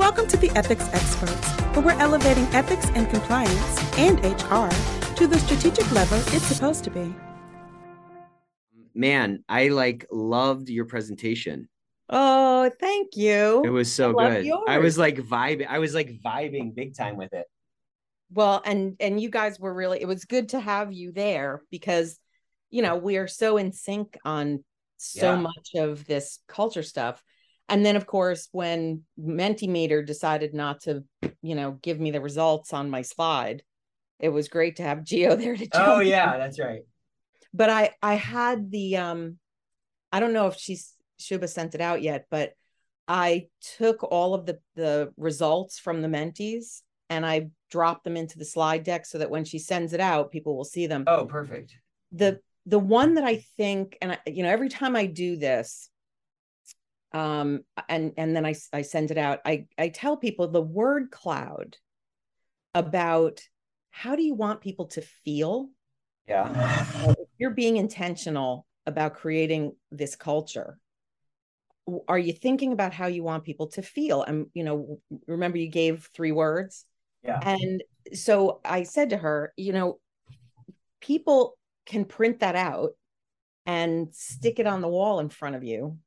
Welcome to the Ethics Experts, where we're elevating ethics and compliance and HR to the strategic level it's supposed to be. Man, I like loved your presentation. Oh, thank you. It was so I good. I was like vibing. I was like vibing big time with it. Well, and and you guys were really it was good to have you there because you know, we are so in sync on so Yeah. much of this culture stuff. And then of course, when Mentimeter decided not to, you know, give me the results on my slide, it was great to have Geo there to Oh yeah, that's right. but I I had the um I don't know if she's Shuba sent it out yet, but I took all of the the results from the mentees and I dropped them into the slide deck so that when she sends it out, people will see them. Oh, perfect. The the one that I think, and I, you know, every time I do this, um, and and then I I send it out, I I tell people the word cloud about how do you want people to feel? Yeah. if you're being intentional about creating this culture are you thinking about how you want people to feel? And you know remember you gave three words? Yeah. and so i said to her you know people can print that out and stick it on the wall in front of you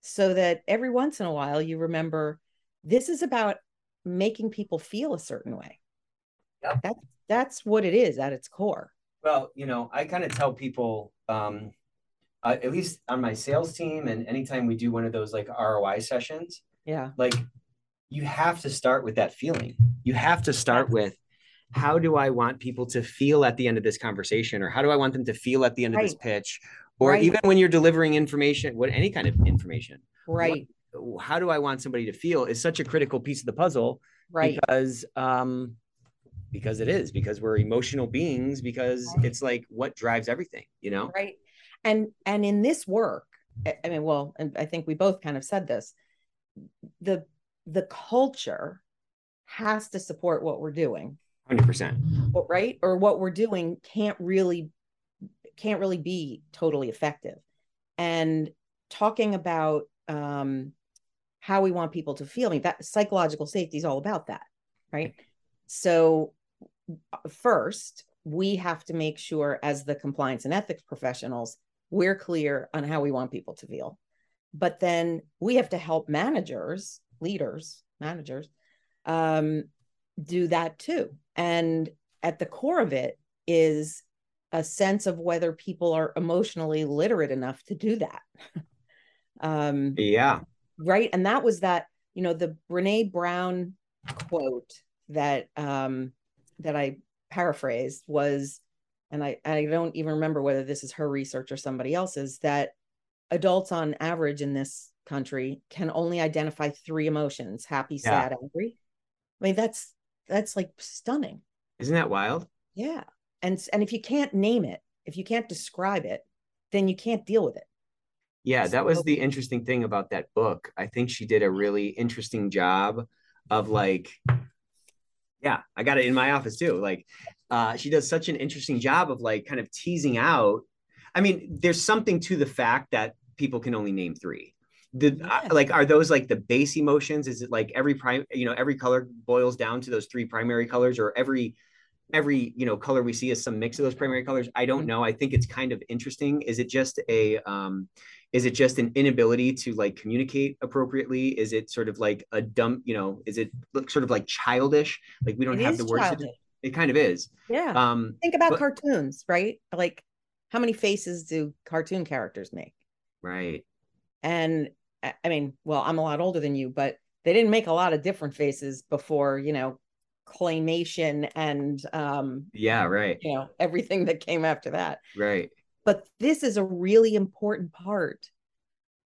so that every once in a while you remember this is about making people feel a certain way. Yep. that's that's what it is at its core. Well, you know, I kind of tell people, um, uh, at least on my sales team, and anytime we do one of those like ROI sessions, yeah. like you have to start with that feeling. You have to start with how do I want people to feel at the end of this conversation, or how do I want them to feel at the end of this pitch, or Right. even when you're delivering information, what any kind of information. right. How do I want somebody to feel is such a critical piece of the puzzle right. because um because it is because we're emotional beings because Right. it's like what drives everything you know? Right. And and in this work i I mean well and i think we both kind of said this the the culture has to support what we're doing. 100% right? Or what we're doing can't really can't really be totally effective. And talking about um how we want people to feel i mean that psychological safety is all about that right? So first we have to make sure as the compliance and ethics professionals we're clear on how we want people to feel. But then we have to help managers leaders managers um, do that too. And at the core of it is a sense of whether people are emotionally literate enough to do that. Um, yeah. right? And that was that you know the brene brown quote that um that i paraphrased was and i i don't even remember whether this is her research or somebody else's that adults on average in this country can only identify three emotions happy Yeah. sad angry. I mean that's that's like stunning. Isn't that wild? Yeah and and if you can't name it if you can't describe it then you can't deal with it. Yeah that was So- the interesting thing about that book. I think she did a really interesting job of like yeah i got it in my office too. Like uh she does such an interesting job of like kind of teasing out i mean there's something to the fact that people can only name three. The uh, Yeah. like are those like the base emotions? Is it like every prime you know every color boils down to those three primary colors or every every you know color we see is some mix of those primary colors. I don't Mhm. know. I think it's kind of interesting. Is it just a um is it just an inability to like communicate appropriately? Is it sort of like a dumb you know is it sort of like childish? Like we don't It have the words childish. it kind of is. Yeah. Um think about but- cartoons right? Like how many faces do cartoon characters make? Right. And I mean, well, I'm a lot older than you, but they didn't make a lot of different faces before, you know, claymation and um, yeah right you know, everything that came after that. right But this is a really important part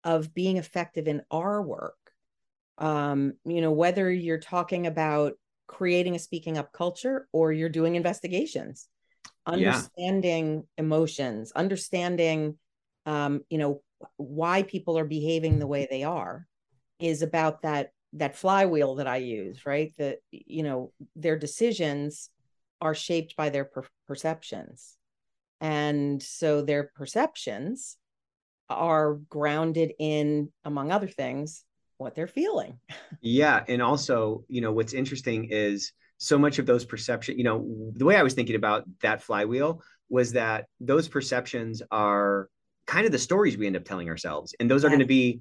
of being effective in our work. Um, you know, whether you're talking about creating a speaking up culture or you're doing investigations, Yeah. understanding emotions, understanding um, you know, why people are behaving the way they are is about that that flywheel that I use, right? That you know, their decisions are shaped by their per- perceptions. And so their perceptions are grounded in, among other things, what they're feeling. Yeah. And also, you know, what's interesting is so much of those perception, you know, the way I was thinking about that flywheel was that those perceptions are kind of the stories we end up telling ourselves. And those are yeah. going to be,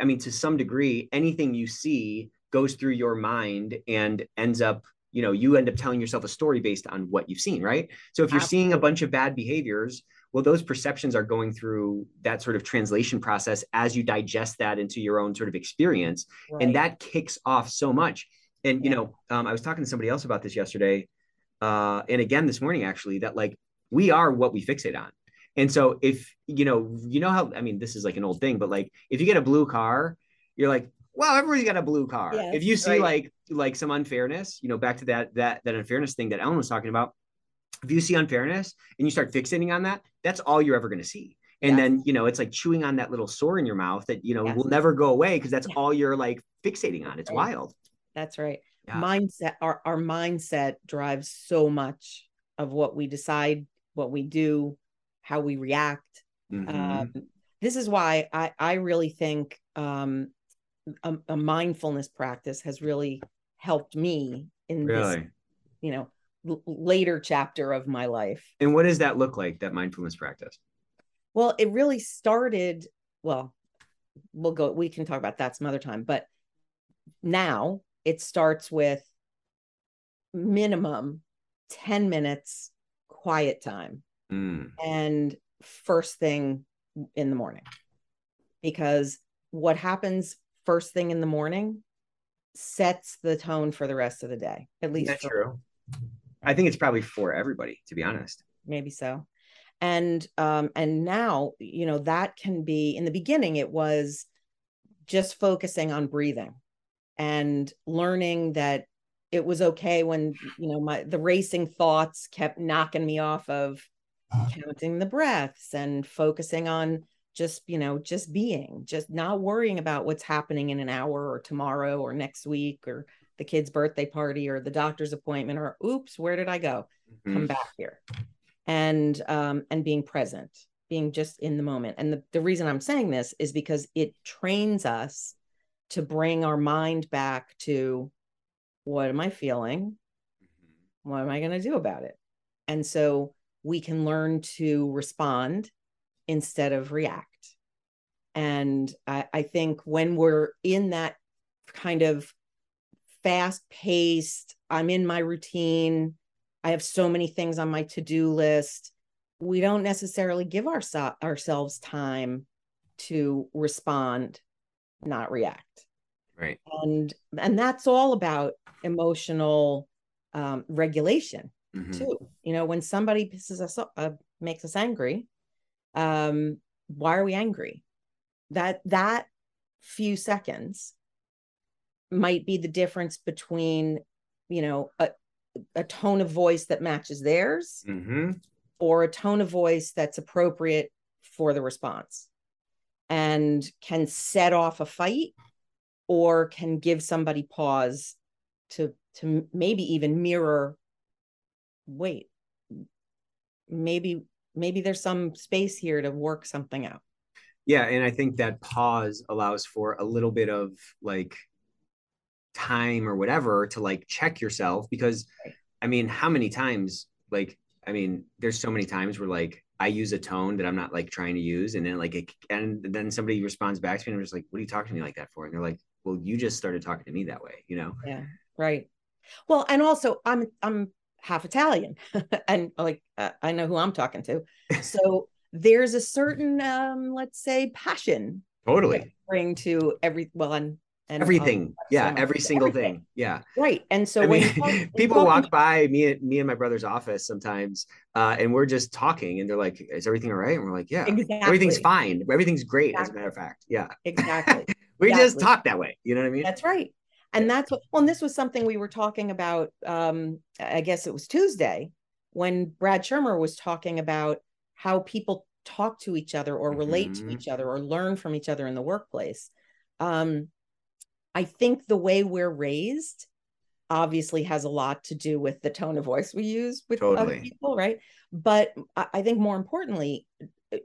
I mean, to some degree, anything you see goes through your mind and ends up you know you end up telling yourself a story based on what you've seen right so if you're Absolutely. seeing a bunch of bad behaviors well those perceptions are going through that sort of translation process as you digest that into your own sort of experience right. and that kicks off so much and you know um, i was talking to somebody else about this yesterday uh, and again this morning actually that like we are what we fixate on and so if you know you know how i mean this is like an old thing but like if you get a blue car you're like well, everybody's got a blue car. If you see right. like like some unfairness, you know, back to that that that unfairness thing that Ellen was talking about. If you see unfairness and you start fixating on that, that's all you're ever going to see. And yes. then, you know, it's like chewing on that little sore in your mouth that, you know, yes. will never go away because that's all you're like fixating on. It's right. wild. That's right. Yeah. Mindset, our, our mindset drives so much of what we decide, what we do, how we react. Mm-hmm. Um, this is why I, I really think um, a, a mindfulness practice has really helped me in really? this, you know, l- later chapter of my life. And what does that look like, that mindfulness practice? Well, it really started, well, we'll go, we can talk about that some other time, but now it starts with minimum 10 minutes quiet time mm. and first thing in the morning because what happens first thing in the morning sets the tone for the rest of the day. At least that's true. I think it's probably for everybody, to be honest. Maybe so. And um, and now, you know, that can be in the beginning, it was just focusing on breathing and learning that it was okay when you know my the racing thoughts kept knocking me off of counting the breaths and focusing on just you know just being just not worrying about what's happening in an hour or tomorrow or next week or the kid's birthday party or the doctor's appointment or oops where did i go? Mm-hmm. come back here. And um and being present being just in the moment. And the, the reason i'm saying this is because it trains us to bring our mind back to what am i feeling? Mm-hmm. what am i going to do about it? And so we can learn to respond instead of react. And I, I think when we're in that kind of fast paced, I'm in my routine, I have so many things on my to do list, we don't necessarily give our, ourselves time to respond, not react. Right. And and that's all about emotional um, regulation mm-hmm. too. You know, when somebody pisses us off, uh, makes us angry, um why are we angry that that few seconds might be the difference between you know a, a tone of voice that matches theirs mm-hmm. or a tone of voice that's appropriate for the response and can set off a fight or can give somebody pause to to maybe even mirror wait maybe maybe there's some space here to work something out. Yeah and i think that pause allows for a little bit of like time or whatever to like check yourself because i mean how many times like i mean there's so many times where like i use a tone that i'm not like trying to use and then like it, and then somebody responds back to me and i'm just like what are you talking to me like that for? And they're like well you just started talking to me that way you know? Yeah right. Well and also i'm i'm half Italian, and like uh, I know who I'm talking to. So there's a certain, um, let's say, passion. Totally. Bring to every well and. And everything, yeah, every single everything. thing, yeah, right. And so I when mean, talk, people walk by me, and me and my brother's office sometimes, uh, and we're just talking, and they're like, "Is everything all right?" And we're like, "Yeah, exactly. everything's fine. Everything's great." Exactly. As a matter of fact, yeah, exactly. we exactly. just talk that way. You know what I mean? That's right and that's what well and this was something we were talking about um i guess it was tuesday when brad shermer was talking about how people talk to each other or relate mm-hmm. to each other or learn from each other in the workplace um i think the way we're raised obviously has a lot to do with the tone of voice we use with totally. other people right but i think more importantly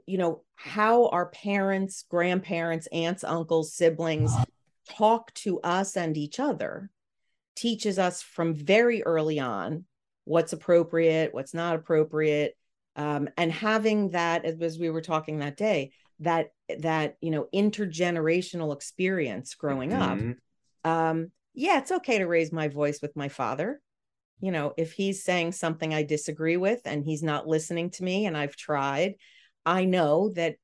you know how our parents grandparents aunts uncles siblings talk to us and each other teaches us from very early on what's appropriate, what's not appropriate, um, and having that as we were talking that day, that that you know intergenerational experience growing mm-hmm. up. Um, yeah, it's okay to raise my voice with my father. You know, if he's saying something I disagree with and he's not listening to me, and I've tried, I know that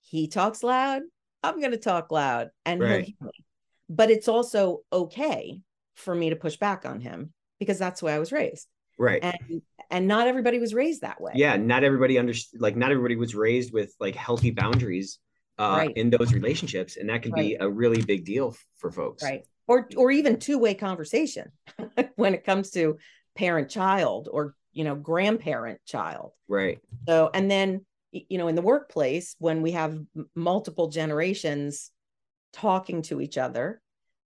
he talks loud. I'm going to talk loud, and right. But it's also okay for me to push back on him because that's the way I was raised. Right. And and not everybody was raised that way. Yeah, not everybody understood like not everybody was raised with like healthy boundaries uh right. in those relationships and that can right. be a really big deal for folks. Right. Or or even two-way conversation when it comes to parent child or you know grandparent child. Right. So and then you know in the workplace when we have multiple generations talking to each other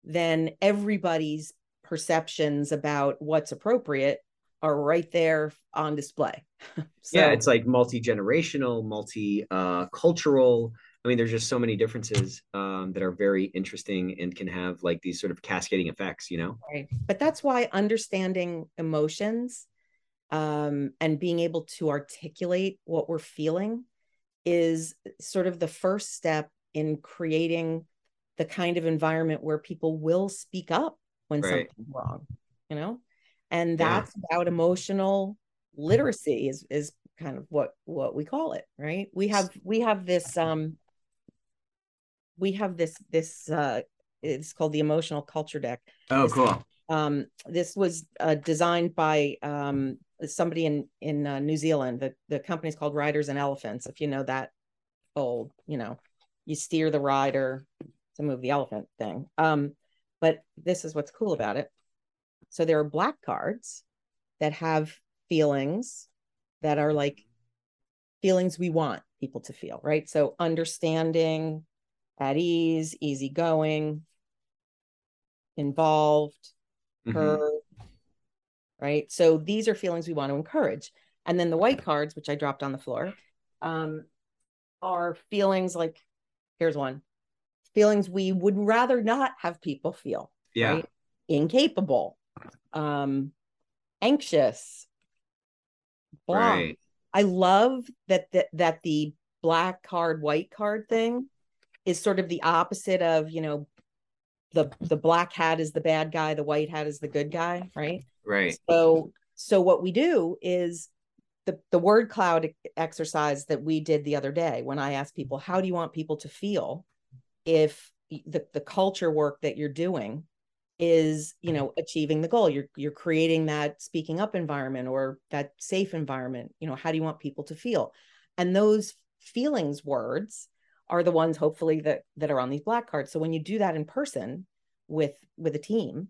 then everybody's perceptions about what's appropriate are right there on display. so, yeah, it's like multi generational, multi uh, cultural. I mean, there's just so many differences um, that are very interesting and can have like these sort of cascading effects, you know? Right. But that's why understanding emotions um, and being able to articulate what we're feeling is sort of the first step in creating the kind of environment where people will speak up when right. something's wrong, you know? and that's yeah. about emotional literacy is is kind of what what we call it right we have we have this um we have this this uh it's called the emotional culture deck oh this, cool um this was uh, designed by um somebody in in uh, new zealand the the company's called riders and elephants if you know that old you know you steer the rider to move the elephant thing um but this is what's cool about it so there are black cards that have feelings that are like feelings we want people to feel, right? So understanding, at ease, easygoing, involved, mm-hmm. heard, right? So these are feelings we want to encourage. And then the white cards, which I dropped on the floor, um, are feelings like here's one feelings we would rather not have people feel. Yeah. Right? Incapable, um, anxious, blah. Right. I love that that that the black card, white card thing is sort of the opposite of you know the the black hat is the bad guy, the white hat is the good guy, right? Right. So so what we do is the the word cloud exercise that we did the other day when I asked people how do you want people to feel if the the culture work that you're doing is you know achieving the goal. You're you're creating that speaking up environment or that safe environment. You know how do you want people to feel? And those feelings words are the ones hopefully that that are on these black cards. So when you do that in person with with a team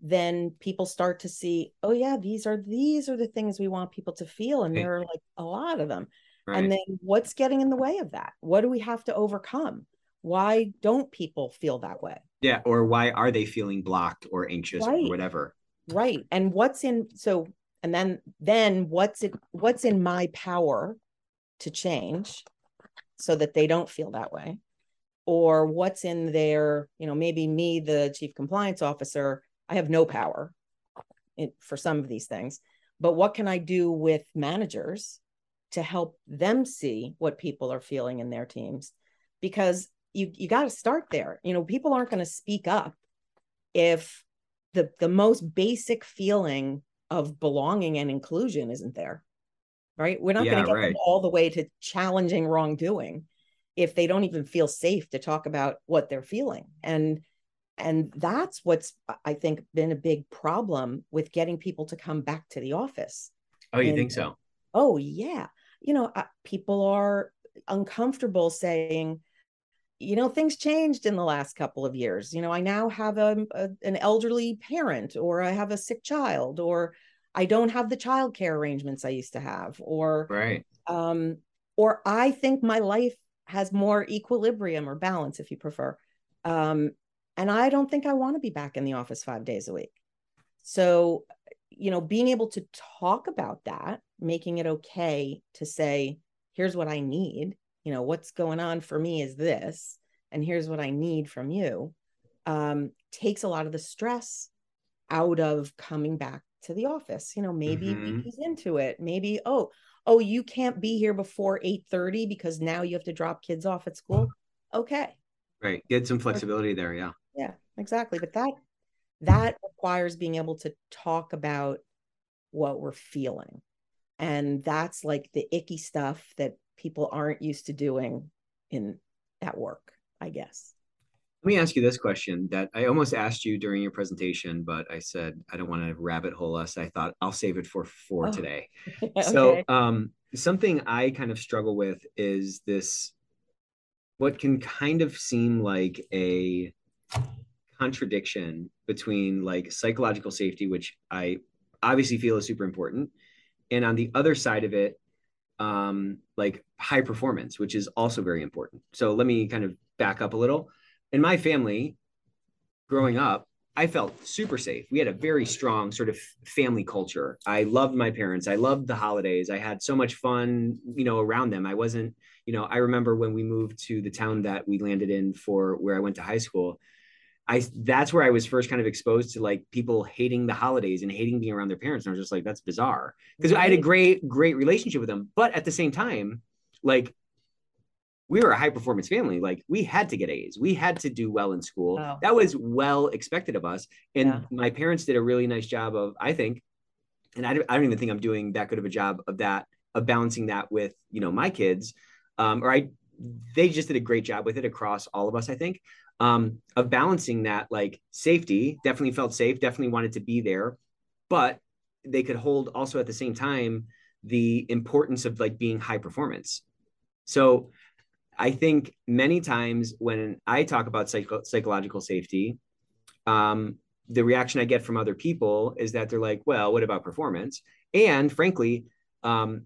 then people start to see oh yeah these are these are the things we want people to feel. And there are like a lot of them. Right. and then what's getting in the way of that? What do we have to overcome why don't people feel that way? Yeah or why are they feeling blocked or anxious right. or whatever? Right and what's in so and then then what's it what's in my power to change so that they don't feel that way? Or what's in their you know maybe me the chief compliance officer i have no power in, for some of these things but what can i do with managers to help them see what people are feeling in their teams? Because you you got to start there. You know people aren't going to speak up if the the most basic feeling of belonging and inclusion isn't there right? We're not yeah, going to get right. them all the way to challenging wrongdoing if they don't even feel safe to talk about what they're feeling. And and that's what's i think been a big problem with getting people to come back to the office. Oh you and, think so? Oh yeah. You know uh, people are uncomfortable saying you know things changed in the last couple of years you know i now have a, a, an elderly parent or i have a sick child or i don't have the child care arrangements i used to have or right. um or i think my life has more equilibrium or balance if you prefer um and i don't think i want to be back in the office 5 days a week. So you know being able to talk about that making it okay to say here's what i need you know what's going on for me is this and here's what i need from you um, takes a lot of the stress out of coming back to the office. You know, maybe Mhm. he's into it. Maybe, oh, oh, you can't be here before 8:30 because now you have to drop kids off at school. Okay. Right. Get some flexibility there. Yeah. Yeah, exactly. But that that requires being able to talk about what we're feeling. And that's like the icky stuff that people aren't used to doing in at work, I guess. Let me ask you this question that I almost asked you during your presentation, but I said I don't want to rabbit hole us. I thought I'll save it for for Oh. today. okay. So, um, something I kind of struggle with is this what can kind of seem like a contradiction between like psychological safety, which I obviously feel is super important, and on the other side of it, um, like high performance, which is also very important. So, let me kind of back up a little. In my family, growing up, I felt super safe. We had a very strong sort of family culture. I loved my parents. I loved the holidays. I had so much fun, you know, around them. I wasn't, you know, I remember when we moved to the town that we landed in for where I went to high school. I that's where I was first kind of exposed to like people hating the holidays and hating being around their parents. And I was just like, that's bizarre. Because I had a great, great relationship with them. But at the same time, like we were a high performance family. Like we had to get A's. We had to do well in school. Wow. That was well expected of us. And Yeah. my parents did a really nice job of, I think, and I don't, I don't even think I'm doing that good of a job of that, of balancing that with, you know, my kids. Um, or I, they just did a great job with it across all of us, I think, um, of balancing that like safety, definitely felt safe, definitely wanted to be there, but they could hold also at the same time the importance of like being high performance. So I think many times when I talk about psycho- psychological safety, um, the reaction I get from other people is that they're like, well, what about performance? And frankly, um,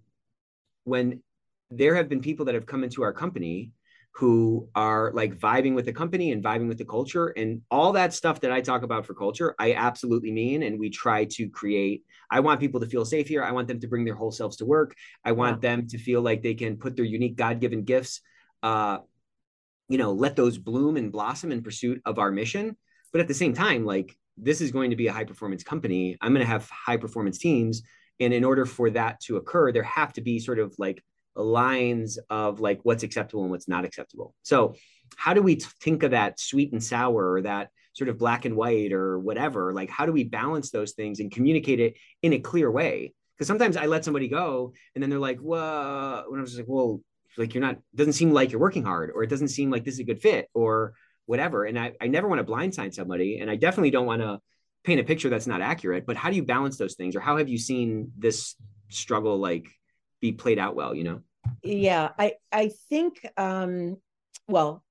when there have been people that have come into our company who are like vibing with the company and vibing with the culture and all that stuff that I talk about for culture, I absolutely mean. And we try to create, I want people to feel safe here. I want them to bring their whole selves to work. I want them to feel like they can put their unique God given gifts, uh, you know, let those bloom and blossom in pursuit of our mission. But at the same time, like this is going to be a high performance company. I'm going to have high performance teams. And in order for that to occur, there have to be sort of like lines of like what's acceptable and what's not acceptable. So, how do we think of that sweet and sour or that sort of black and white or whatever? Like, how do we balance those things and communicate it in a clear way? Because sometimes I let somebody go and then they're like, well, when I was like, well, like you're not, doesn't seem like you're working hard or it doesn't seem like this is a good fit or whatever. And I, I never want to blindside somebody. And I definitely don't want to paint a picture that's not accurate. But how do you balance those things? Or how have you seen this struggle like be played out well, you know? yeah i i think um well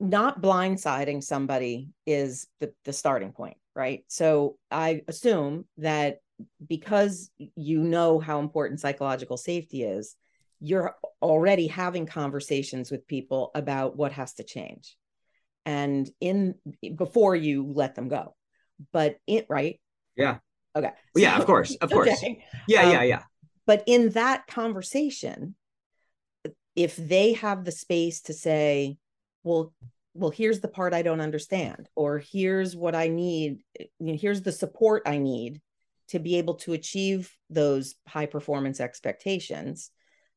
not blindsiding somebody is the, the starting point right? So i assume that because you know how important psychological safety is you're already having conversations with people about what has to change. And in before you let them go. But it right? Yeah. okay. Yeah of course of course. Okay. yeah Um, yeah yeah but in that conversation if they have the space to say well well here's the part i don't understand or here's what i need you know, here's the support i need to be able to achieve those high performance expectations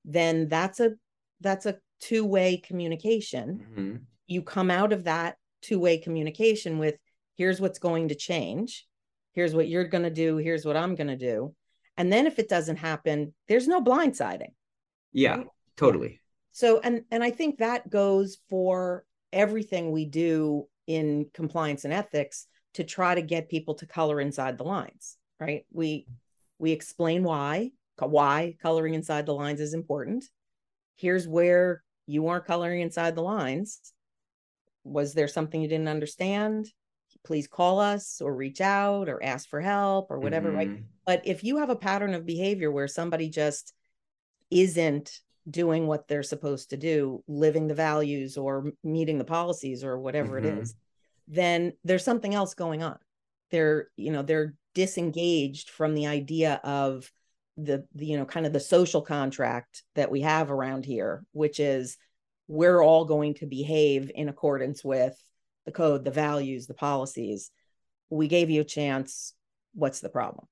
then that's a that's a two-way communication. Mhm. you come out of that two-way communication with here's what's going to change. Here's what you're going to do. Here's what i'm going to do and then if it doesn't happen there's no blindsiding yeah Right? totally. So and and i think that goes for everything we do in compliance and ethics to try to get people to color inside the lines right? We we explain why why coloring inside the lines is important. Here's where you aren't coloring inside the lines. Was there something you didn't understand please call us or reach out or ask for help or whatever right Mhm. but if you have a pattern of behavior where somebody just isn't doing what they're supposed to do, living the values or meeting the policies or whatever Mhm. it is, then there's something else going on. They're, you know, they're disengaged from the idea of the, the you know, kind of the social contract that we have around here, which is we're all going to behave in accordance with the code, the values, the policies. We gave you a chance. What's the problem?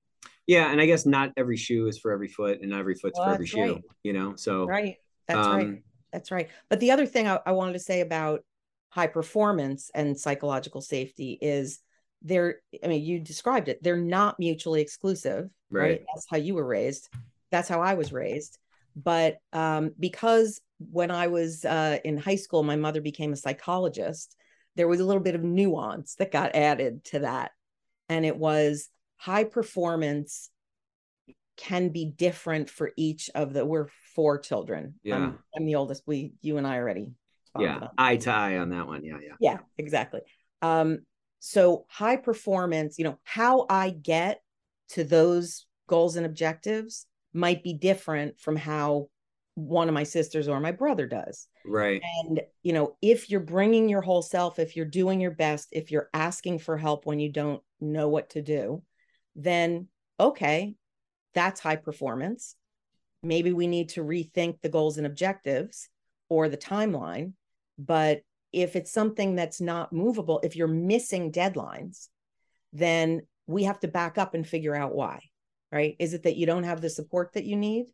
Yeah, and I guess not every shoe is for every foot, and not every foot's Well, for every shoe. right. You know, so Right. That's right. um, That's right. But the other thing I, I wanted to say about high performance and psychological safety is they're, I mean, you described it, they're not mutually exclusive, right? Right. That's how you were raised. That's how I was raised. But um, because when I was uh, in high school, my mother became a psychologist, there was a little bit of nuance that got added to that. And it was high performance can be different for each of the we're four children Yeah. I'm, I'm the oldest we you and i already yeah, eye to eye on that one. Yeah, yeah. yeah exactly um so high performance you know how i get to those goals and objectives might be different from how one of my sisters or my brother does Right. and you know if you're bringing your whole self if you're doing your best if you're asking for help when you don't know what to do then okay that's high performance. Maybe we need to rethink the goals and objectives or the timeline but if it's something that's not movable if you're missing deadlines then we have to back up and figure out why right? Is it that you don't have the support that you need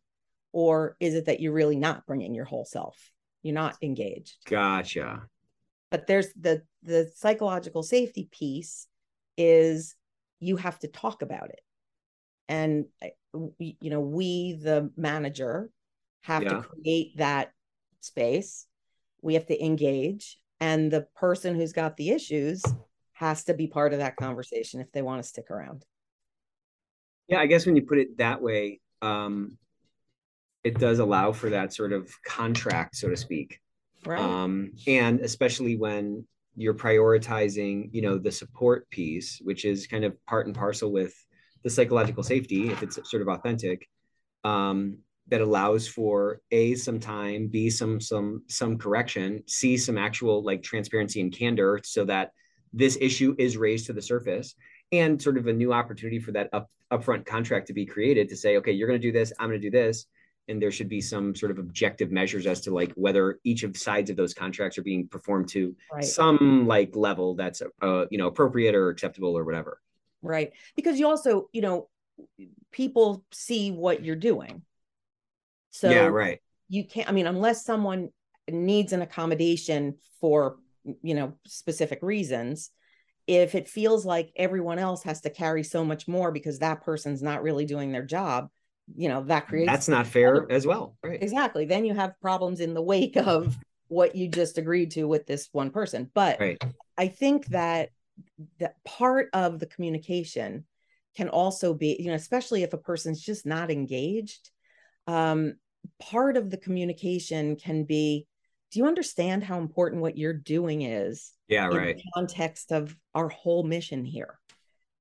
or is it that you're really not bringing your whole self you're not engaged Gotcha. but there's the the psychological safety piece is you have to talk about it and uh, you know we the manager have Yeah. to create that space we have to engage and the person who's got the issues has to be part of that conversation if they want to stick around Yeah, I guess when you put it that way, um, it does allow for that sort of contract, so to speak. right Um, and especially when you're prioritizing, you know, the support piece, which is kind of part and parcel with the psychological safety, if it's sort of authentic, um, that allows for a some time, b some some some correction, c some actual like transparency and candor, so that this issue is raised to the surface, and sort of a new opportunity for that up upfront contract to be created to say, okay, you're going to do this, I'm going to do this, and there should be some sort of objective measures as to like whether each of sides of those contracts are being performed to right some like level that's uh you know appropriate or acceptable or whatever. right because you also you know people see what you're doing so yeah, right. you can't i mean unless someone needs an accommodation for you know specific reasons if it feels like everyone else has to carry so much more because that person's not really doing their job you know that creates That's not fair as well, right? exactly then you have problems in the wake of what you just agreed to with this one person but Right. i think that that part of the communication can also be you know especially if a person's just not engaged um part of the communication can be do you understand how important what you're doing is Yeah, in right. the context of our whole mission here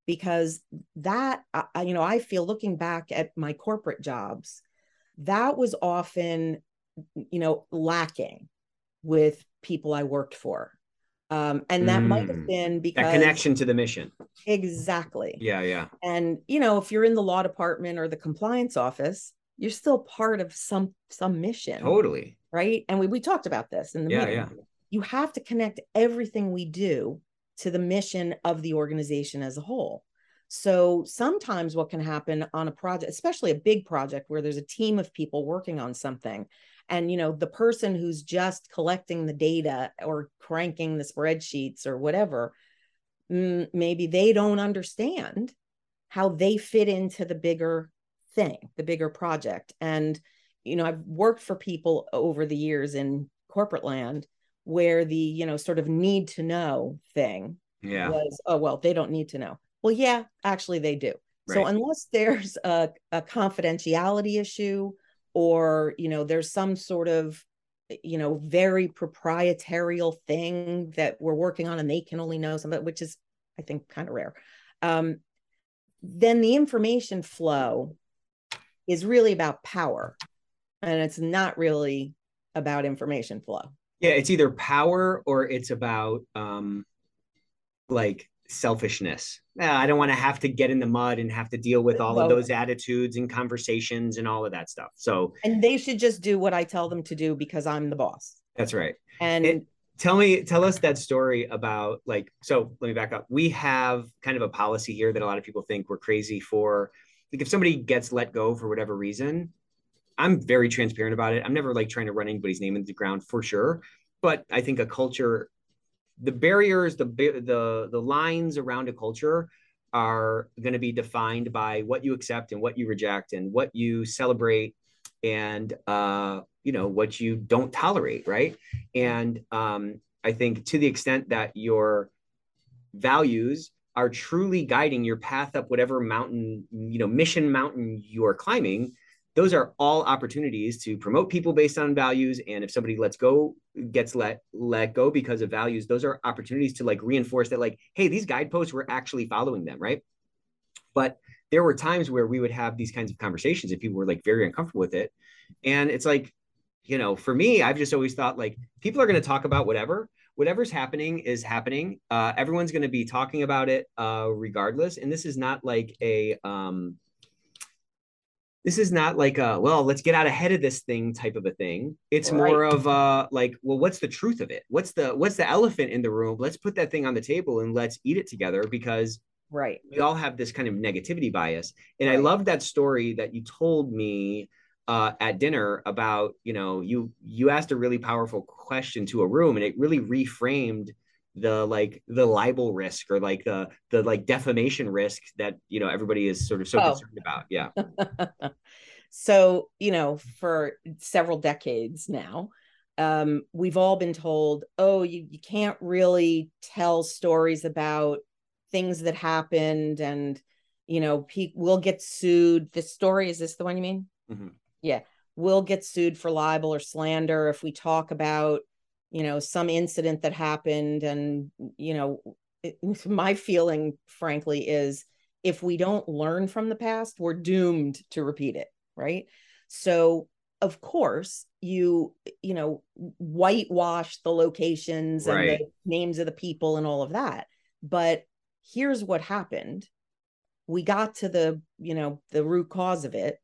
because that I, you know i feel looking back at my corporate jobs that was often you know lacking with people i worked for um and that might have Mm. been because That connection to the mission. exactly Yeah, yeah. and you know if you're in the law department or the compliance office you're still part of some some mission Totally. right? And we, we talked about this in the Yeah, meeting. yeah. You have to connect everything we do to the mission of the organization as a whole. So sometimes what can happen on a project, especially a big project where there's a team of people working on something, and you know the person who's just collecting the data or cranking the spreadsheets or whatever, mm, maybe they don't understand how they fit into the bigger thing, the bigger project. And you know, I've worked for people over the years in corporate land where the, you know, sort of need to know thing Yeah. was, oh, well, they don't need to know. Well, yeah, actually they do. So unless there's a, a confidentiality issue or, you know, there's some sort of, you know, very proprietarial thing that we're working on and they can only know something, which is, I think, kind of rare. Um, then the information flow is really about power and it's not really about information flow. Yeah, it's either power or it's about um like selfishness. I don't want to have to get in the mud and have to deal with all of those attitudes and conversations and all of that stuff. So And they should just do what I tell them to do because I'm the boss. that's right. And It- tell me tell us that story about like so let me back up we have kind of a policy here that a lot of people think we're crazy for like if somebody gets let go for whatever reason i'm very transparent about it. I'm never like trying to run anybody's name into the ground for sure. But i think a culture the barriers the the the lines around a culture are going to be defined by what you accept and what you reject and what you celebrate and uh, you know what you don't tolerate right? And um, i think to the extent that your values are truly guiding your path up whatever mountain you know mission mountain you are climbing those are all opportunities to promote people based on values. And if somebody lets go gets let let go because of values those are opportunities to like reinforce that like hey these guideposts we're actually following them right? But there were times where we would have these kinds of conversations if people were like very uncomfortable with it. And it's like you know for me i've just always thought like people are going to talk about whatever whatever's happening is happening. Uh, everyone's going to be talking about it uh, regardless. And this is not like a um, this is not like a well let's get out ahead of this thing type of a thing. It's right. more of a like well what's the truth of it? What's the what's the elephant in the room? Let's put that thing on the table and let's eat it together because right. we all have this kind of negativity bias. And right. i love that story that you told me uh, at dinner about you know you you asked a really powerful question to a room and it really reframed the like the libel risk or like the the like defamation risk that you know everybody is sort of so oh. concerned about. Yeah so you know for several decades now um, we've all been told oh you, you can't really tell stories about things that happened and you know pe- we'll get sued. This story is this the one you mean? Mm-hmm. yeah. We'll get sued for libel or slander if we talk about you know some incident that happened and you know it, my feeling frankly is if we don't learn from the past we're doomed to repeat it right? So of course you you know whitewash the locations and the names of the people and all of that. But here's what happened. We got to the you know the root cause of it.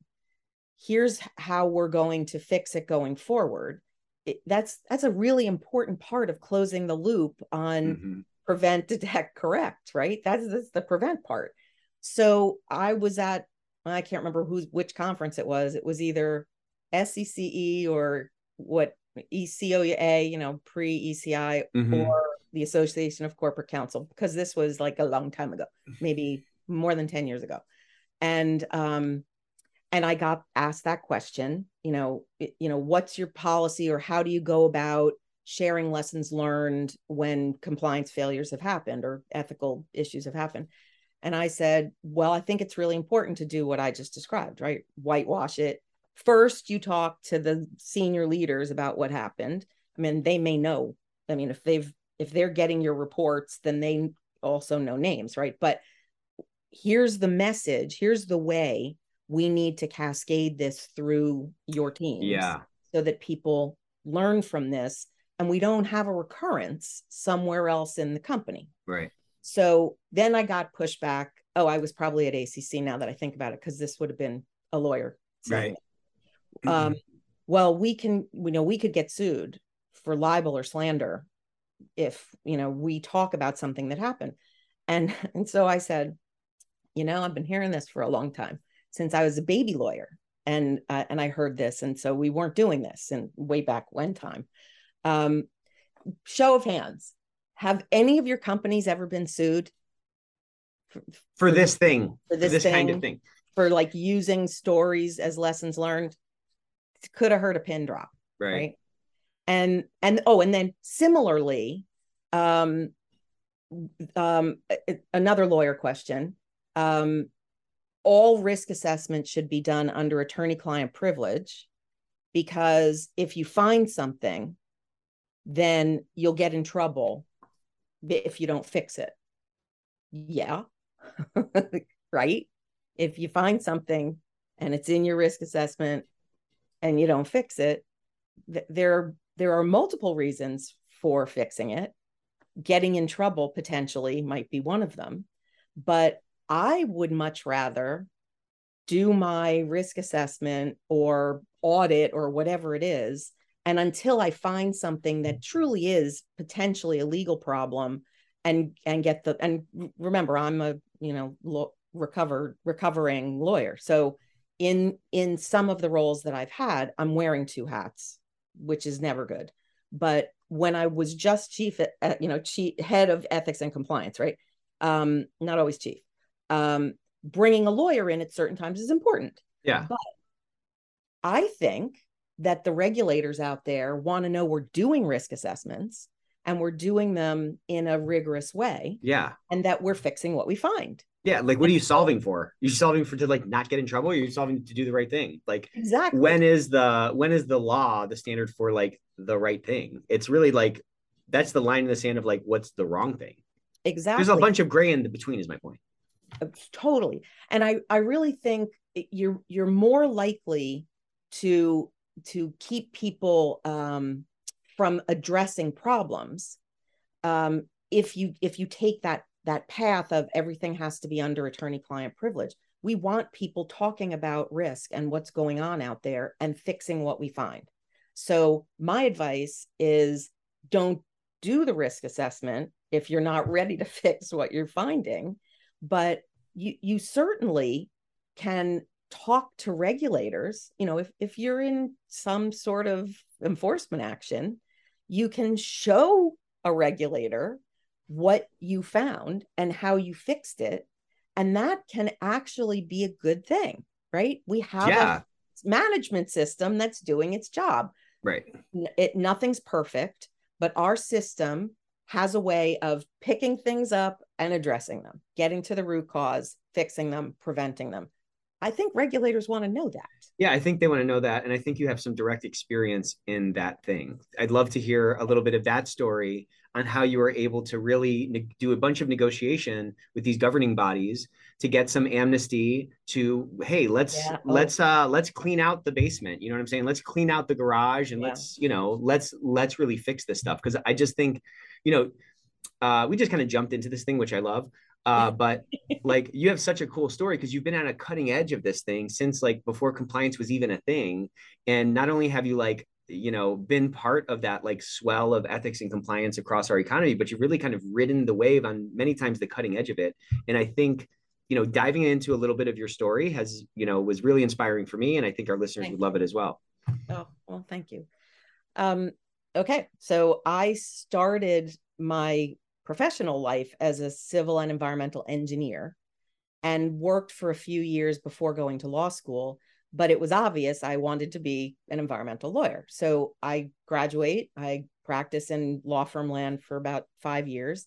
Here's how we're going to fix it going forward. It, that's that's a really important part of closing the loop on mm-hmm. prevent detect correct right? That's, that's the prevent part. So i was at i can't remember who's which conference it was. It was either scce or what ecoa you know pre eci mm-hmm. or the association of corporate counsel because this was like a long time ago maybe more than 10 years ago. And um and i got asked that question you know you know what's your policy or how do you go about sharing lessons learned when compliance failures have happened or ethical issues have happened and i said well i think it's really important to do what i just described right? Whitewash it. First you talk to the senior leaders about what happened. I mean they may know. I mean if they've if they're getting your reports then they also know names right? But here's the message. Here's the way we need to cascade this through your teams yeah. so that people learn from this and we don't have a recurrence somewhere else in the company. Right so then i got pushed back oh i was probably at acc now that i think about it because this would have been a lawyer right. um, well we can you know we could get sued for libel or slander if you know we talk about something that happened. And and so i said you know i've been hearing this for a long time since I was a baby lawyer, and uh, and I heard this, and so we weren't doing this, and way back when time. Um, show of hands: Have any of your companies ever been sued for, for this thing? For this, for this thing, kind of thing? For like using stories as lessons learned? Could have heard a pin drop, right? right? And and oh, and then similarly, um, um, another lawyer question. Um, all risk assessment should be done under attorney client privilege because if you find something then you'll get in trouble if you don't fix it. Yeah. Right? If you find something and it's in your risk assessment and you don't fix it th- there there are multiple reasons for fixing it. Getting in trouble potentially might be one of them but I would much rather do my risk assessment or audit or whatever it is And until I find something that truly is potentially a legal problem and and get the and remember I'm a, you know, lo- recovered recovering lawyer. So in in some of the roles that I've had, I'm wearing two hats, which is never good. But when I was just chief, uh, you know, chief head of ethics and compliance, right? Um, not always chief. Um, bringing a lawyer in at certain times is important. Yeah. But I think that the regulators out there want to know we're doing risk assessments and we're doing them in a rigorous way. Yeah. And that we're fixing what we find. Yeah. Like, what are you solving for? You're solving for to like not get in trouble. Or you're solving to do the right thing. Like, exactly. When is the when is the law the standard for like the right thing? It's really like that's the line in the sand of like what's the wrong thing. Exactly. There's a bunch of gray in the between. Is my point. Uh, totally. And I I really think you're you're more likely to to keep people um, from addressing problems um, if you if you take that that path of everything has to be under attorney client privilege we want people talking about risk and what's going on out there and fixing what we find. So my advice is don't do the risk assessment if you're not ready to fix what you're finding but you you certainly can talk to regulators you know if if you're in some sort of enforcement action you can show a regulator what you found and how you fixed it and that can actually be a good thing right? We have yeah. a management system that's doing its job. Right. It nothing's perfect but our system has a way of picking things up and addressing them getting to the root cause fixing them preventing them I think regulators want to know that. Yeah, I think they want to know that. And I think you have some direct experience in that thing. I'd love to hear a little bit of that story on how you were able to really ne- do a bunch of negotiation with these governing bodies to get some amnesty to hey let's yeah. oh. let's uh let's clean out the basement you know what i'm saying let's clean out the garage and yeah. let's you know let's let's really fix this stuff because i just think you know uh, we just kind of jumped into this thing, which I love. Uh, but like you have such a cool story because you've been on a cutting edge of this thing since like before compliance was even a thing. And not only have you like, you know, been part of that like swell of ethics and compliance across our economy, but you've really kind of ridden the wave on many times the cutting edge of it. And I think, you know, diving into a little bit of your story has, you know, was really inspiring for me. And I think our listeners thank would love it as well. Oh, well, thank you. Um, okay. So I started my professional life as a civil and environmental engineer and worked for a few years before going to law school but it was obvious i wanted to be an environmental lawyer. So i graduate i practice in law firm land for about five years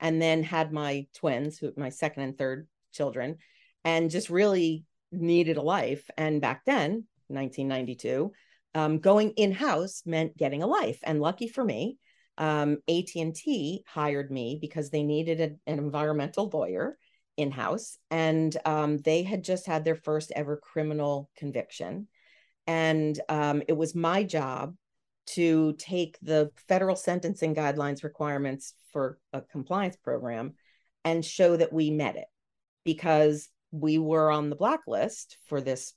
and then had my twins my second and third children and just really needed a life. And back then 1992 um, going in-house meant getting a life. And lucky for me um, AT&T hired me because they needed a, an environmental lawyer in-house and um, they had just had their first ever criminal conviction. And um, it was my job to take the federal sentencing guidelines requirements for a compliance program and show that we met it because we were on the blacklist for this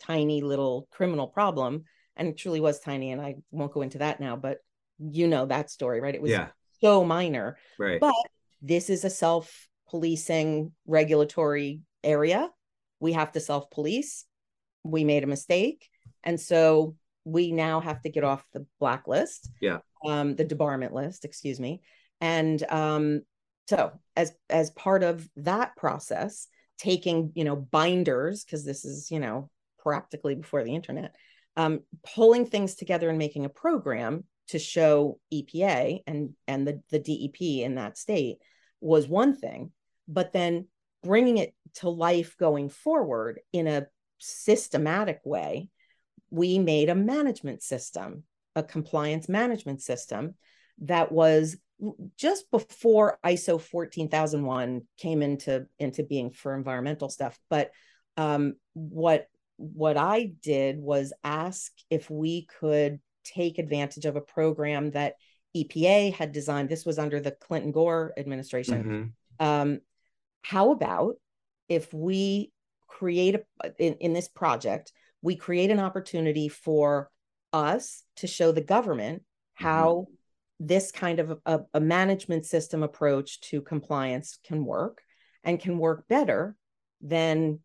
tiny little criminal problem and it truly was tiny and i won't go into that now but you know that story, right? It was yeah. so minor. Right. But this is a self policing regulatory area. We have to self police. We made a mistake. And so we now have to get off the blacklist. Yeah. Um, the debarment list, excuse me. And um, so as as part of that process, taking, you know, binders, because this is, you know, practically before the internet, um, pulling things together and making a program to show EPA and and the the DEP in that state was one thing, but then bringing it to life going forward in a systematic way, we made a management system, a compliance management system that was just before ISO 14001 came into into being for environmental stuff. But um, what what I did was ask if we could take advantage of a program that EPA had designed. This was under the Clinton Gore administration. Mm-hmm. Um, how about if we create a, in, in this project, we create an opportunity for us to show the government how this kind of a, a management system approach to compliance can work and can work better than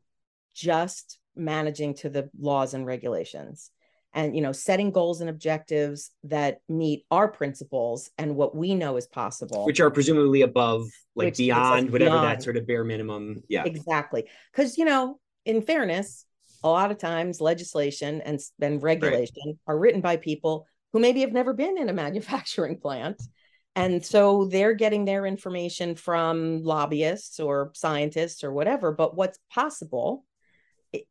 just managing to the laws and regulations and you know setting goals and objectives that meet our principles and what we know is possible. Which are presumably above like Which- beyond it's whatever beyond. that sort of bare minimum yeah. Exactly. Because you know in fairness a lot of times legislation and, and regulation are written by people who maybe have never been in a manufacturing plant. And so they're getting their information from lobbyists or scientists or whatever but what's possible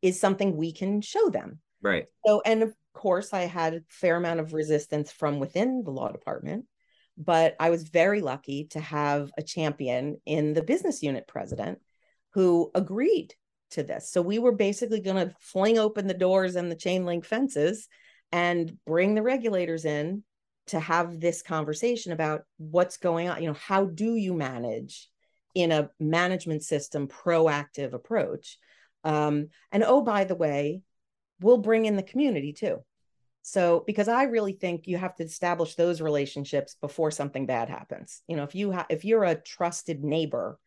is something we can show them. Right. So, and of course, I had a fair amount of resistance from within the law department, but I was very lucky to have a champion in the business unit president who agreed to this. So, we were basically going to fling open the doors and the chain link fences and bring the regulators in to have this conversation about what's going on. You know, how do you manage in a management system proactive approach? Um, and oh, by the way, we'll bring in the community too. So, because I really think you have to establish those relationships before something bad happens. You know, if you have, if you're a trusted neighbor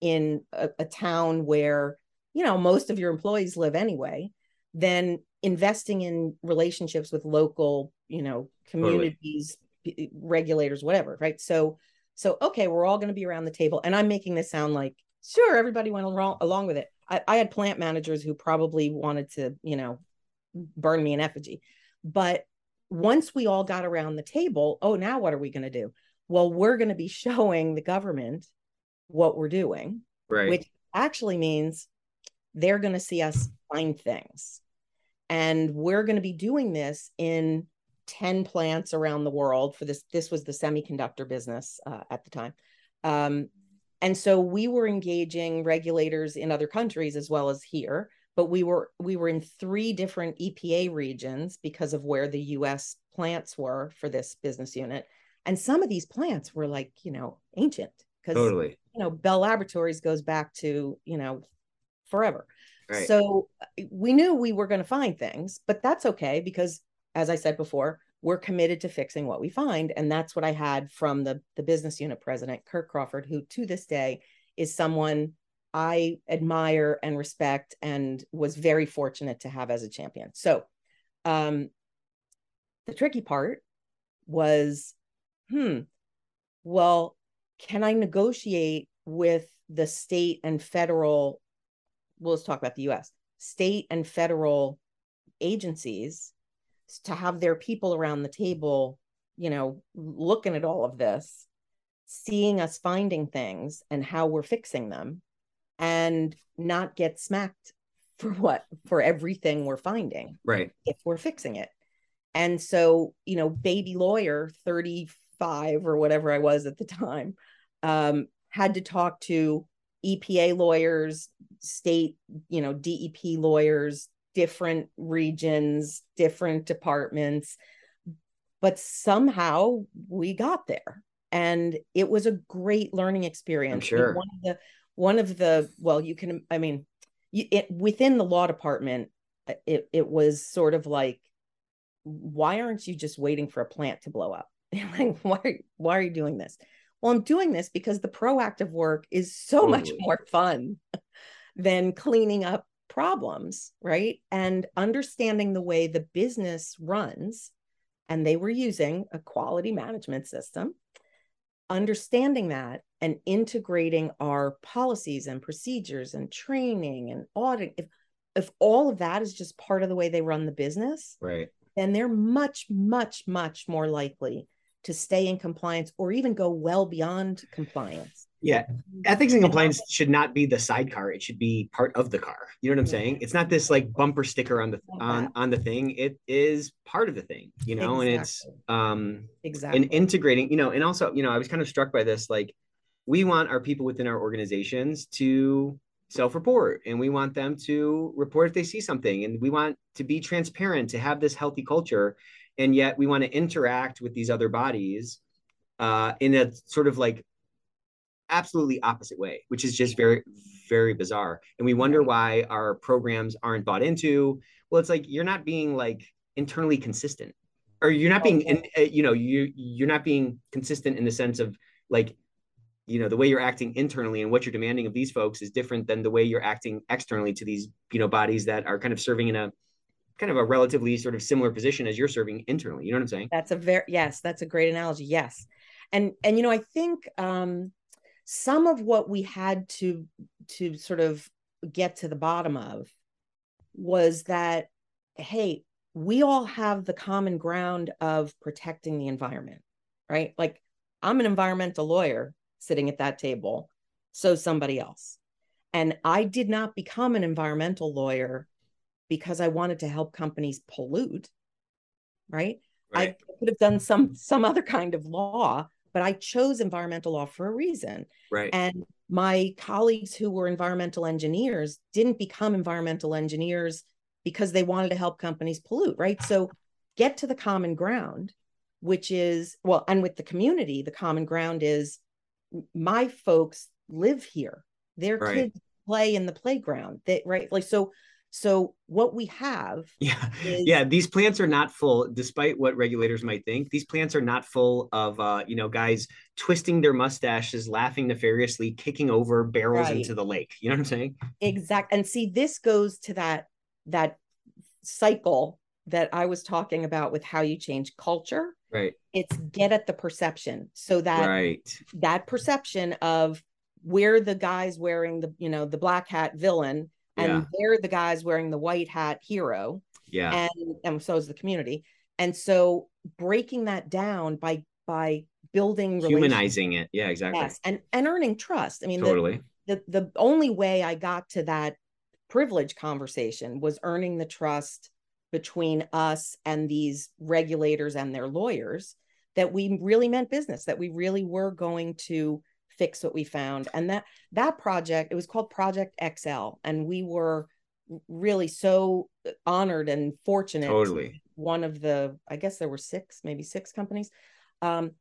in a, a town where, you know, most of your employees live anyway, then investing in relationships with local, you know, communities, p- regulators, whatever, right? So, so okay, we're all going to be around the table, and I'm making this sound like sure everybody went along along with it. I, I had plant managers who probably wanted to, you know, burn me in effigy. But once we all got around the table, oh, now what are we going to do? Well, we're going to be showing the government what we're doing, right which actually means they're going to see us find things. And we're going to be doing this in 10 plants around the world for this. This was the semiconductor business uh, at the time. Um, and so we were engaging regulators in other countries as well as here but we were we were in three different EPA regions because of where the US plants were for this business unit. And some of these plants were like you know ancient because totally. you know Bell Laboratories goes back to you know forever. Right. So uh, we knew we were going to find things but that's okay because as I said before we're committed to fixing what we find. And that's what I had from the the business unit president Kirk Crawford who to this day is someone I admire and respect and was very fortunate to have as a champion. So, um, the tricky part was, hmm, well, can I negotiate with the state and federal? Well, let's talk about the US state and federal agencies to have their people around the table, you know, looking at all of this, seeing us finding things and how we're fixing them and not get smacked for what for everything we're finding right. if we're fixing it. And so you know baby lawyer 35 or whatever i was at the time um, had to talk to epa lawyers state you know dep lawyers different regions different departments. But somehow we got there and it was a great learning experience. I'm sure. one of the one of the well you can i mean you, it, within the law department uh, it, it was sort of like why aren't you just waiting for a plant to blow up? Like why why are you doing this? Well i'm doing this because the proactive work is so much more fun than cleaning up problems right? And understanding the way the business runs and they were using a quality management system understanding that and integrating our policies and procedures and training and audit if if all of that is just part of the way they run the business right. then they're much much much more likely to stay in compliance or even go well beyond compliance. Yeah. Ethics and compliance should not be the sidecar. It should be part of the car. You know what i'm saying? It's not this like bumper sticker on the on on the thing. It is part of the thing you know and it's um exactly. and integrating you know and also you know i was kind of struck by this like we want our people within our organizations to self-report and we want them to report if they see something and we want to be transparent to have this healthy culture and yet we want to interact with these other bodies uh, in a sort of like absolutely opposite way which is just very very bizarre. And we wonder why our programs aren't bought into. Well it's like you're not being like internally consistent. Or you're not being in, uh, you know you you're not being consistent in the sense of like you know the way you're acting internally and what you're demanding of these folks is different than the way you're acting externally to these you know bodies that are kind of serving in a kind of a relatively sort of similar position as you're serving internally. You know what i'm saying? That's a very yes that's a great analogy yes. And and you know i think um some of what we had to to sort of get to the bottom of was that hey we all have the common ground of protecting the environment right? Like i'm an environmental lawyer sitting at that table. So somebody else. And i did not become an environmental lawyer because i wanted to help companies pollute right, right. i could have done some some other kind of law but i chose environmental law for a reason. Right. And my colleagues who were environmental engineers didn't become environmental engineers because they wanted to help companies pollute right? So get to the common ground which is well and with the community the common ground is my folks live here. Their right. kids play in the playground. They right like so so what we have yeah. is, yeah these plants are not full despite what regulators might think. These plants are not full of uh you know guys twisting their mustaches laughing nefariously kicking over barrels right. into the lake. You know what i'm saying? Exact and see this goes to that that cycle that i was talking about with how you change culture right. it's get at the perception. So that right. that perception of we're the guys wearing the you know the black hat villain and yeah. they're the guys wearing the white hat hero. Yeah. And and so is the community. And so breaking that down by by building humanizing it. Yeah exactly. Yes and and earning trust. I mean totally. the, the the only way i got to that privilege conversation was earning the trust between us and these regulators and their lawyers that we really meant business that we really were going to fix what we found. And that that project it was called project xl and we were really so honored and fortunate totally. one of the i guess there were six maybe six companies. Um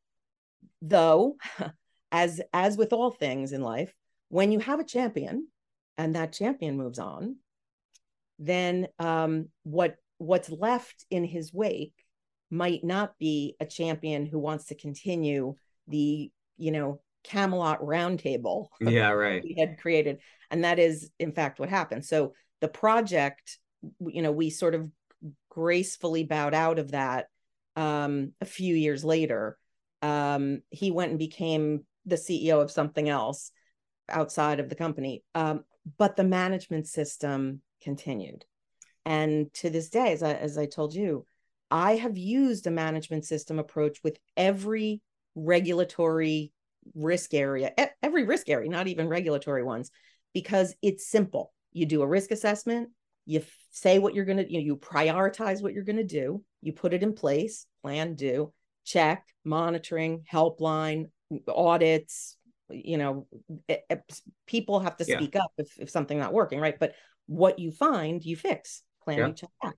though as as with all things in life when you have a champion and that champion moves on then um what what's left in his wake might not be a champion who wants to continue the you know Camelot roundtable. Yeah, right. we had created, and that is in fact what happened. So the project, you know, we sort of gracefully bowed out of that um, a few years later. Um, he went and became the CEO of something else outside of the company. Um, but the management system continued. And to this day, as I, as I told you, I have used a management system approach with every regulatory risk area, every risk area, not even regulatory ones, because it's simple. You do a risk assessment, you say what you're going to, you know, you prioritize what you're going to do, you put it in place, plan, do, check, monitoring, helpline, audits, you know, it, it, people have to speak yeah. up if, if something not working, right? But what you find, you fix, plan, yeah. check, act.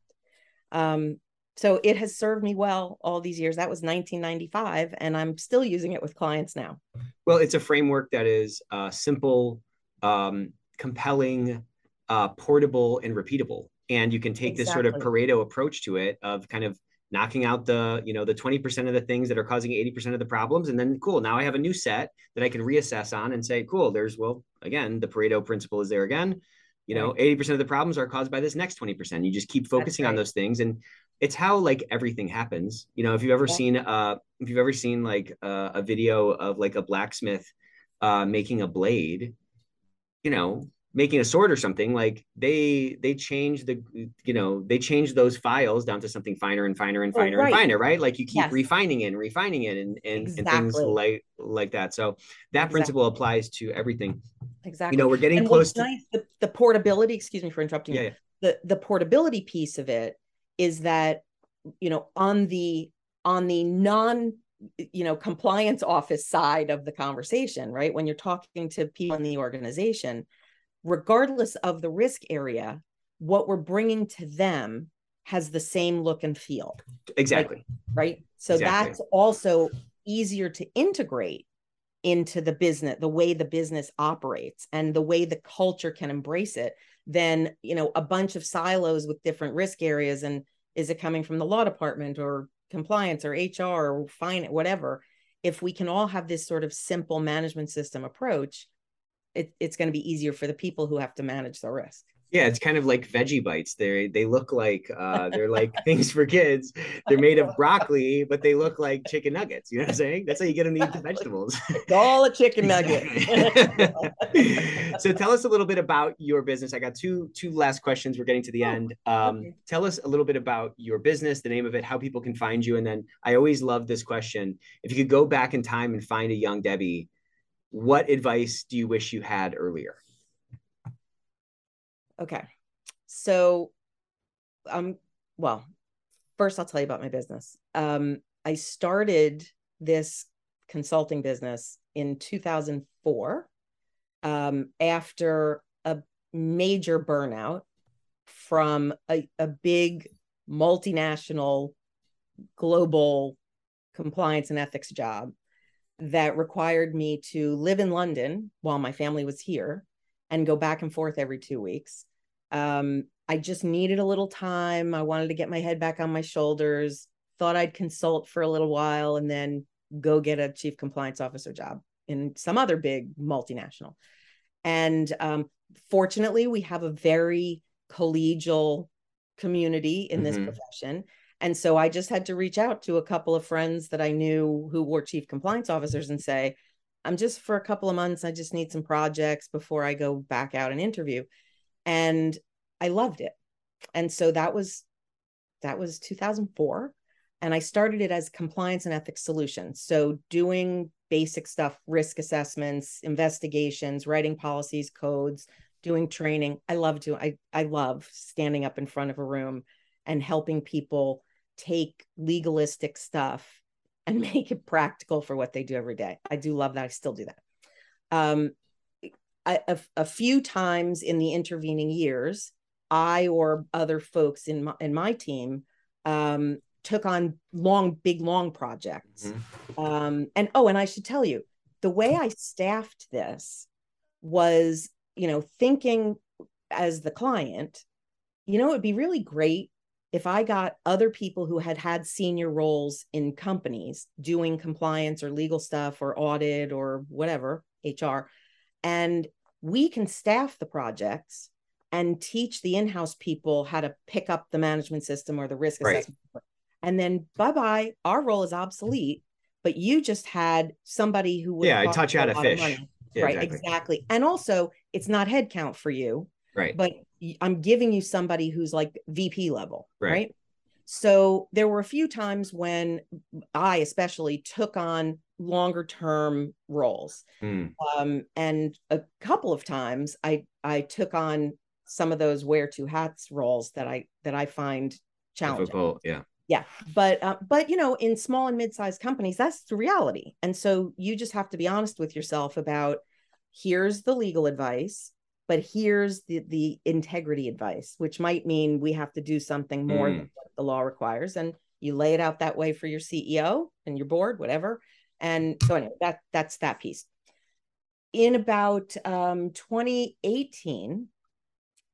Um, so it has served me well all these years that was 1995 and i'm still using it with clients now well it's a framework that is uh, simple um, compelling uh, portable and repeatable and you can take exactly. this sort of pareto approach to it of kind of knocking out the you know the 20% of the things that are causing 80% of the problems and then cool now i have a new set that i can reassess on and say cool there's well again the pareto principle is there again you know right. 80% of the problems are caused by this next 20% you just keep focusing right. on those things and it's how like everything happens you know if you've ever yeah. seen uh if you've ever seen like uh, a video of like a blacksmith uh making a blade you know making a sword or something like they they change the you know they change those files down to something finer and finer and oh, finer oh, right. and finer right like you keep yes. refining it and refining it and and, exactly. and things like like that so that exactly. principle applies to everything exactly. You know we're getting and close to nice, the, the portability excuse me for interrupting yeah, yeah. the the portability piece of it is that you know on the on the non you know compliance office side of the conversation right when you're talking to people in the organization regardless of the risk area what we're bringing to them has the same look and feel. Exactly. Right? So exactly. that's also easier to integrate into the business the way the business operates and the way the culture can embrace it than you know a bunch of silos with different risk areas. And is it coming from the law department or compliance or hr or finance whatever? If we can all have this sort of simple management system approach it, it's going to be easier for the people who have to manage the risk yeah, it's kind of like veggie bites. They they look like uh, they're like things for kids. They're made of broccoli, but they look like chicken nuggets. You know what I'm saying? That's how you get them to eat the vegetables. It's all a chicken nugget. so tell us a little bit about your business. I got two two last questions. We're getting to the oh, end. Um, okay. Tell us a little bit about your business, the name of it, how people can find you, and then I always love this question: if you could go back in time and find a young Debbie, what advice do you wish you had earlier? Okay. So, um, well, first I'll tell you about my business. Um, I started this consulting business in 2004 um, after a major burnout from a, a big multinational global compliance and ethics job that required me to live in London while my family was here and go back and forth every two weeks. Um, I just needed a little time. I wanted to get my head back on my shoulders, thought I'd consult for a little while and then go get a chief compliance officer job in some other big multinational. And um, fortunately, we have a very collegial community in this mm-hmm. profession. And so I just had to reach out to a couple of friends that I knew who were chief compliance officers and say, I'm just for a couple of months, I just need some projects before I go back out and interview. And I loved it. And so that was that was 2004 and I started it as compliance and ethics solutions. So doing basic stuff, risk assessments, investigations, writing policies, codes, doing training. I love to I I love standing up in front of a room and helping people take legalistic stuff and make it practical for what they do every day. I do love that. I still do that. Um, a, a few times in the intervening years, I or other folks in my, in my team um, took on long, big, long projects. Mm-hmm. Um, and oh, and I should tell you, the way I staffed this was, you know, thinking as the client, you know, it'd be really great if I got other people who had had senior roles in companies doing compliance or legal stuff or audit or whatever, HR, and we can staff the projects and teach the in-house people how to pick up the management system or the risk right. assessment and then bye-bye our role is obsolete but you just had somebody who would yeah I touch out a fish. yeah, right exactly. exactly. And also it's not headcount for you right. but i'm giving you somebody who's like vp level right. right? So there were a few times when i especially took on longer term roles. Mm. um, and a couple of times i i took on some of those wear two hats roles that i that i find challenging. Difficult, yeah. Yeah but uh, but you know in small and mid-sized companies that's the reality. And so you just have to be honest with yourself about here's the legal advice but here's the the integrity advice which might mean we have to do something more mm. than what the law requires and you lay it out that way for your ceo and your board whatever and so anyway, that that's that piece. In about um, 2018,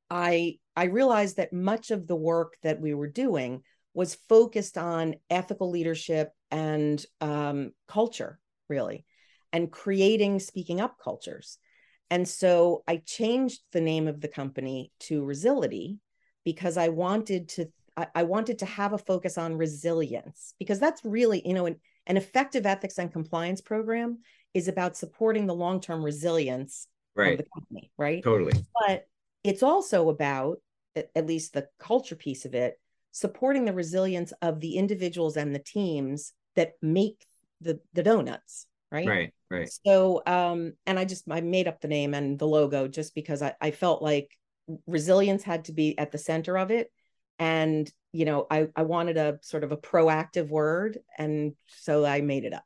I I realized that much of the work that we were doing was focused on ethical leadership and um, culture, really, and creating speaking up cultures. And so I changed the name of the company to Resiliti because I wanted to I, I wanted to have a focus on resilience because that's really you know an, an effective ethics and compliance program is about supporting the long-term resilience right. of the company, right? Totally. But it's also about, at least the culture piece of it, supporting the resilience of the individuals and the teams that make the the donuts, right? Right, right. So, um, and I just I made up the name and the logo just because I, I felt like resilience had to be at the center of it and you know I, I wanted a sort of a proactive word and so i made it up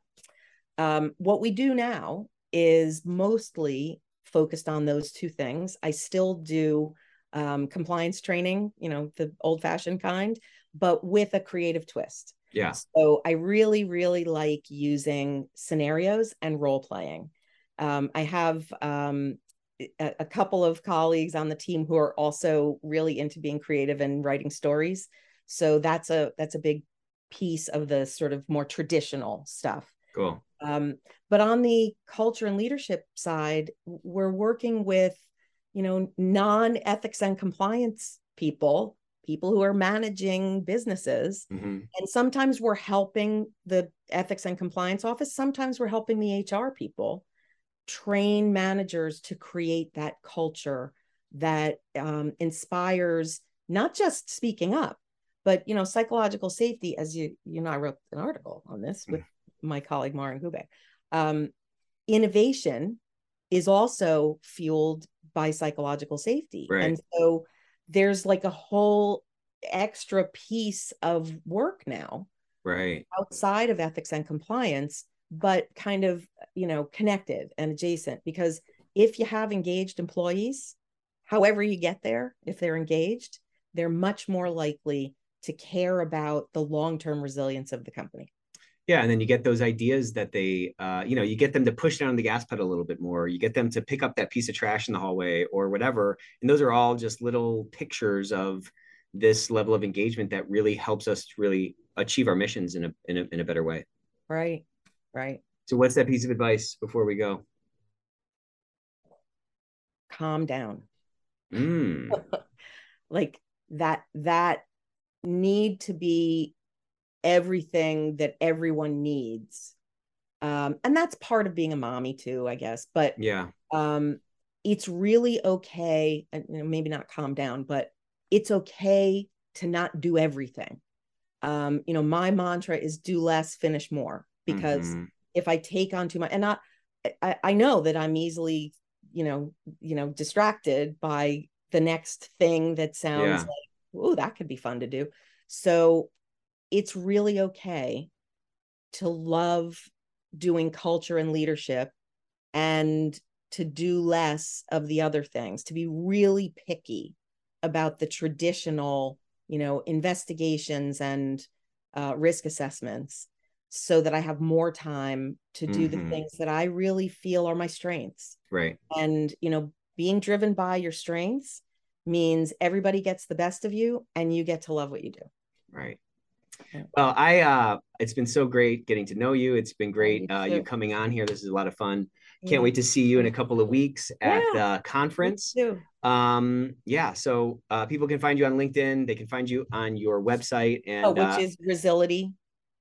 um, what we do now is mostly focused on those two things i still do um, compliance training you know the old fashioned kind but with a creative twist yeah so i really really like using scenarios and role playing um, i have um, a, a couple of colleagues on the team who are also really into being creative and writing stories so that's a that's a big piece of the sort of more traditional stuff. Cool. Um, but on the culture and leadership side, we're working with, you know, non-ethics and compliance people, people who are managing businesses. Mm-hmm. And sometimes we're helping the ethics and compliance office. Sometimes we're helping the HR people train managers to create that culture that um, inspires not just speaking up, but you know, psychological safety. As you you know, I wrote an article on this with my colleague Maren Gube. Um, innovation is also fueled by psychological safety, Right. and so there's like a whole extra piece of work now Right. outside of ethics and compliance, but kind of, you know, connected and adjacent. Because if you have engaged employees, however you get there, if they're engaged, they're much more likely to care about the long term resilience of the company. Yeah, and then you get those ideas that they, uh, you know, you get them to push down the gas pedal a little bit more. You get them to pick up that piece of trash in the hallway or whatever, and those are all just little pictures of this level of engagement that really helps us really achieve our missions in a in a, in a better way. Right. Right. So, what's that piece of advice before we go? Calm down. Mm, like that, that need to be everything that everyone needs. Um, and that's part of being a mommy too, I guess. But yeah, um, it's really okay, and you know, maybe not calm down, but it's okay to not do everything. Um, you know, my mantra is do less, finish more, because Mhm. if I take on too much, and not, I, I know that I'm easily, you know, you know, distracted by the next thing that sounds Yeah. like, oh, that could be fun to do. So it's really okay to love doing culture and leadership and to do less of the other things, to be really picky about the traditional, you know, investigations and uh, risk assessments so that I have more time to do Mhm. the things that I really feel are my strengths. right. And, you know, being driven by your strengths means everybody gets the best of you and you get to love what you do. Right. Well, I uh it's been so great getting to know you. It's been you great uh you coming on here. This is a lot of fun. Can't wait to see you in a couple of weeks at Yeah. the conference. Um yeah, so uh people can find you on LinkedIn, they can find you on your website and Oh, which uh, is Resiliti,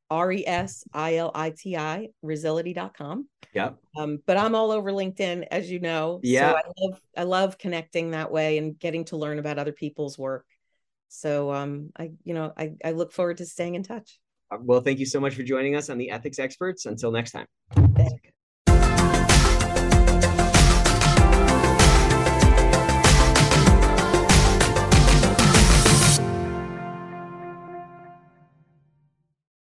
R E S I L I T I, resiliti.com. yep. Um, but I'm all over LinkedIn, as you know. Yeah. So I love I love connecting that way and getting to learn about other people's work. So um I you know I, I look forward to staying in touch. Uh, Well, thank you so much for joining us on the Ethics Experts. Until next time. Thanks.